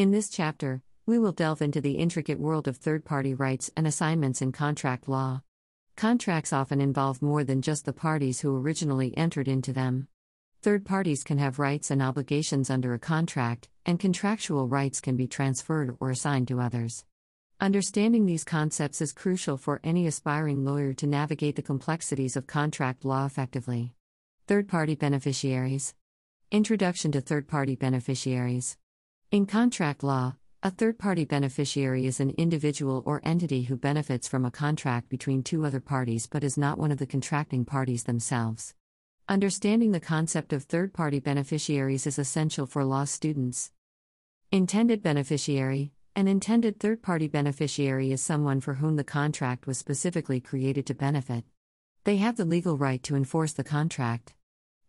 In this chapter, we will delve into the intricate world of third party rights and assignments in contract law. Contracts often involve more than just the parties who originally entered into them. Third parties can have rights and obligations under a contract, and contractual rights can be transferred or assigned to others. Understanding these concepts is crucial for any aspiring lawyer to navigate the complexities of contract law effectively. Third party beneficiaries. Introduction to third party beneficiaries. In contract law, a third party beneficiary is an individual or entity who benefits from a contract between two other parties but is not one of the contracting parties themselves. Understanding the concept of third party beneficiaries is essential for law students. Intended beneficiary An intended third party beneficiary is someone for whom the contract was specifically created to benefit. They have the legal right to enforce the contract.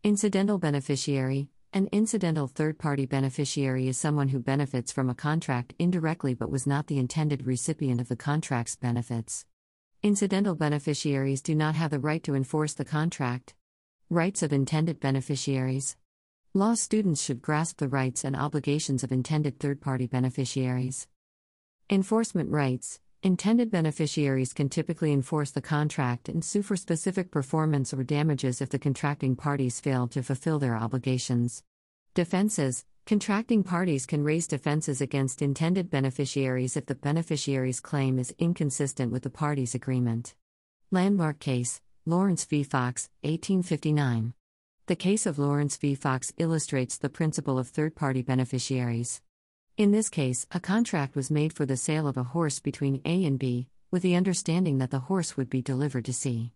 Incidental beneficiary an incidental third party beneficiary is someone who benefits from a contract indirectly but was not the intended recipient of the contract's benefits. Incidental beneficiaries do not have the right to enforce the contract. Rights of intended beneficiaries. Law students should grasp the rights and obligations of intended third party beneficiaries. Enforcement rights Intended beneficiaries can typically enforce the contract and sue for specific performance or damages if the contracting parties fail to fulfill their obligations. Defenses Contracting parties can raise defenses against intended beneficiaries if the beneficiary's claim is inconsistent with the parties' agreement. Landmark case Lawrence v. Fox, 1859. The case of Lawrence v. Fox illustrates the principle of third party beneficiaries. In this case, a contract was made for the sale of a horse between A and B, with the understanding that the horse would be delivered to C.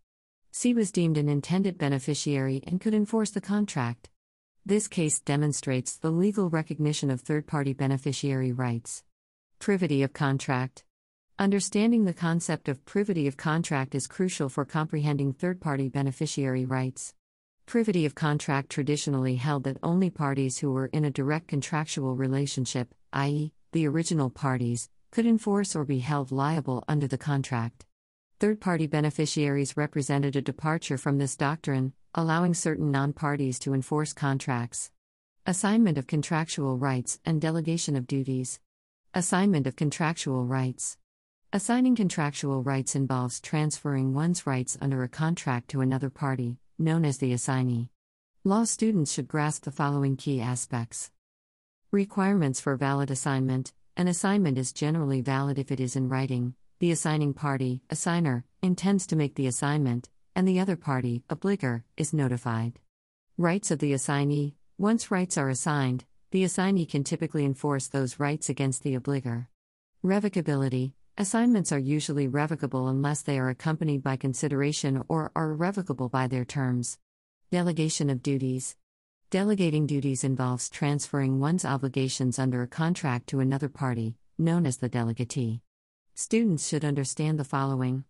C was deemed an intended beneficiary and could enforce the contract. This case demonstrates the legal recognition of third party beneficiary rights. Privity of contract. Understanding the concept of privity of contract is crucial for comprehending third party beneficiary rights. Privity of contract traditionally held that only parties who were in a direct contractual relationship, i.e., the original parties, could enforce or be held liable under the contract. Third party beneficiaries represented a departure from this doctrine, allowing certain non parties to enforce contracts. Assignment of contractual rights and delegation of duties. Assignment of contractual rights. Assigning contractual rights involves transferring one's rights under a contract to another party, known as the assignee. Law students should grasp the following key aspects Requirements for valid assignment An assignment is generally valid if it is in writing, the assigning party, assigner, intends to make the assignment, and the other party, obligor, is notified. Rights of the assignee Once rights are assigned, the assignee can typically enforce those rights against the obligor. Revocability Assignments are usually revocable unless they are accompanied by consideration or are irrevocable by their terms. Delegation of duties. Delegating duties involves transferring one's obligations under a contract to another party, known as the delegatee. Students should understand the following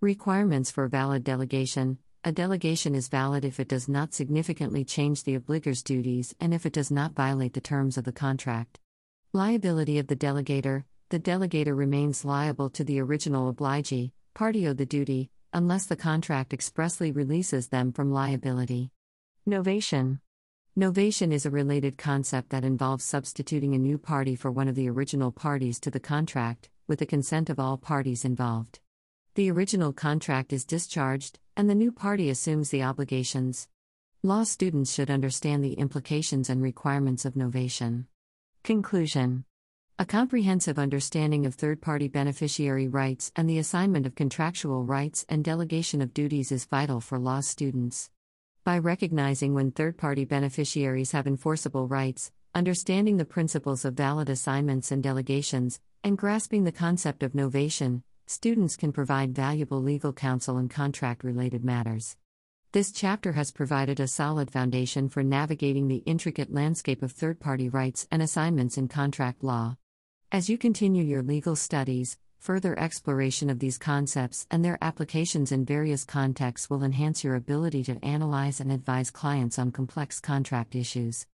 Requirements for valid delegation A delegation is valid if it does not significantly change the obligor's duties and if it does not violate the terms of the contract. Liability of the delegator the delegator remains liable to the original obligee, party owed the duty, unless the contract expressly releases them from liability. Novation Novation is a related concept that involves substituting a new party for one of the original parties to the contract, with the consent of all parties involved. The original contract is discharged, and the new party assumes the obligations. Law students should understand the implications and requirements of novation. Conclusion a comprehensive understanding of third party beneficiary rights and the assignment of contractual rights and delegation of duties is vital for law students. By recognizing when third party beneficiaries have enforceable rights, understanding the principles of valid assignments and delegations, and grasping the concept of novation, students can provide valuable legal counsel in contract related matters. This chapter has provided a solid foundation for navigating the intricate landscape of third party rights and assignments in contract law. As you continue your legal studies, further exploration of these concepts and their applications in various contexts will enhance your ability to analyze and advise clients on complex contract issues.